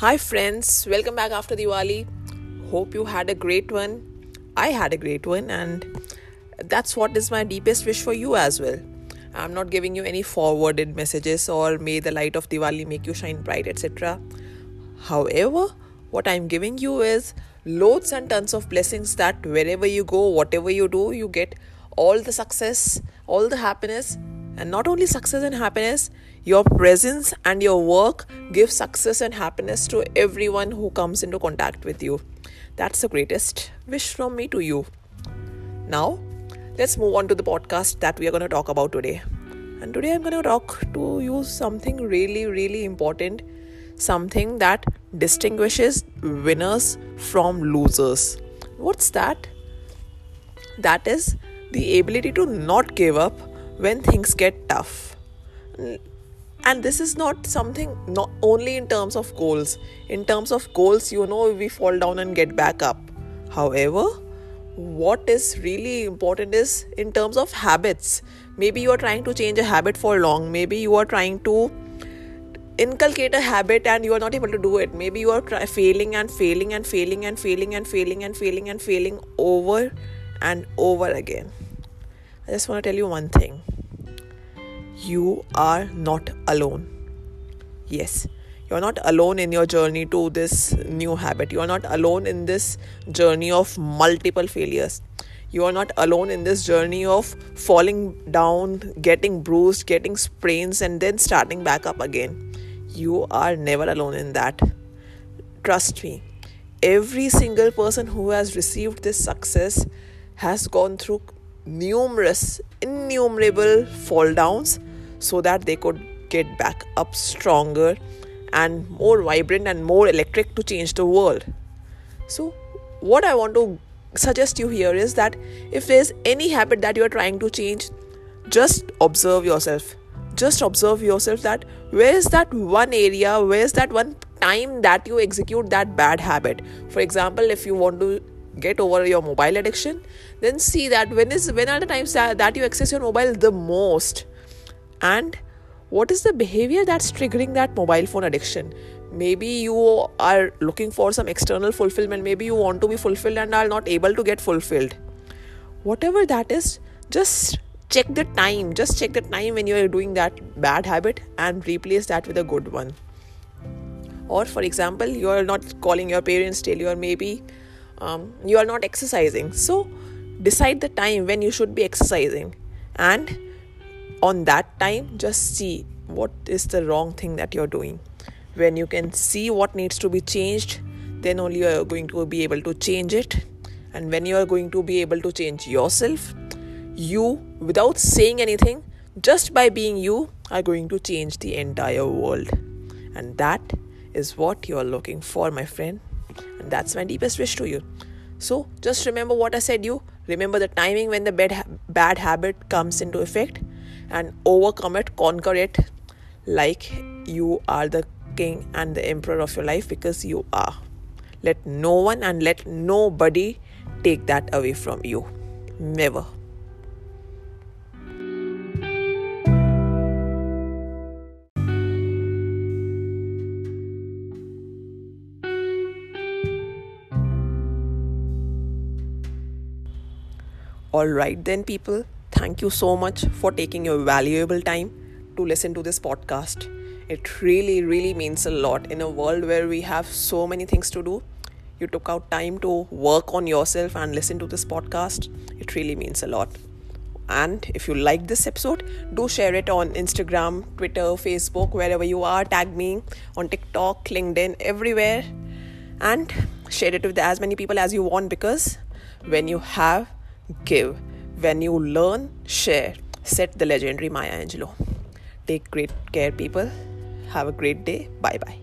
Hi, friends, welcome back after Diwali. Hope you had a great one. I had a great one, and that's what is my deepest wish for you as well. I'm not giving you any forwarded messages or may the light of Diwali make you shine bright, etc. However, what I'm giving you is loads and tons of blessings that wherever you go, whatever you do, you get all the success, all the happiness, and not only success and happiness, your presence and your work give success and happiness to everyone who comes into contact with you. That's the greatest wish from me to you. Now, let's move on to the podcast that we are going to talk about today. And today I'm going to talk to you something really, really important, something that distinguishes winners from losers. What's that? That is the ability to not give up when things get tough. And this is not something not only in terms of goals. In terms of goals you know we fall down and get back up. However what is really important is in terms of habits. Maybe you are trying to change a habit for long. Maybe you are trying to inculcate a habit and you are not able to do it. Maybe you are failing and failing and failing and failing and failing and failing and failing over and over again I just want to tell you one thing you are not alone. Yes, you're not alone in your journey to this new habit. You are not alone in this journey of multiple failures. You are not alone in this journey of falling down, getting bruised, getting sprains, and then starting back up again. You are never alone in that. Trust me, every single person who has received this success has gone through numerous, innumerable fall downs so that they could get back up stronger and more vibrant and more electric to change the world. So, what I want to suggest you here is that if there's any habit that you are trying to change, just observe yourself. Just observe yourself that where is that one area, where is that one time that you execute that bad habit. For example, if you want to get over your mobile addiction then see that when is when are the times that, that you access your mobile the most? And what is the behavior that's triggering that mobile phone addiction? Maybe you are looking for some external fulfillment. Maybe you want to be fulfilled and are not able to get fulfilled. Whatever that is just check the time. Just check the time when you are doing that bad habit and replace that with a good one. Or for example you are not calling your parents daily or maybe um, you are not exercising. So decide the time when you should be exercising. And on that time just see what is the wrong thing that you're doing. When you can see what needs to be changed then only you are going to be able to change it. And when you are going to be able to change yourself you without saying anything just by being you are going to change the entire world. And that is what you are looking for my friend and that's my deepest wish to you. So just remember what i said you. Remember the timing when the bad, bad habit comes into effect and overcome it conquer it like you are the king and the emperor of your life because you are. Let no one and let nobody take that away from you. Never All right, then, people, thank you so much for taking your valuable time to listen to this podcast. It really, really means a lot in a world where we have so many things to do. You took out time to work on yourself and listen to this podcast. It really means a lot. And if you like this episode, do share it on Instagram, Twitter, Facebook, wherever you are. Tag me on TikTok, LinkedIn, everywhere. And share it with as many people as you want because when you have give. When you learn, share. Said the legendary Maya Angelou. Take great care, people. Have a great day. Bye bye.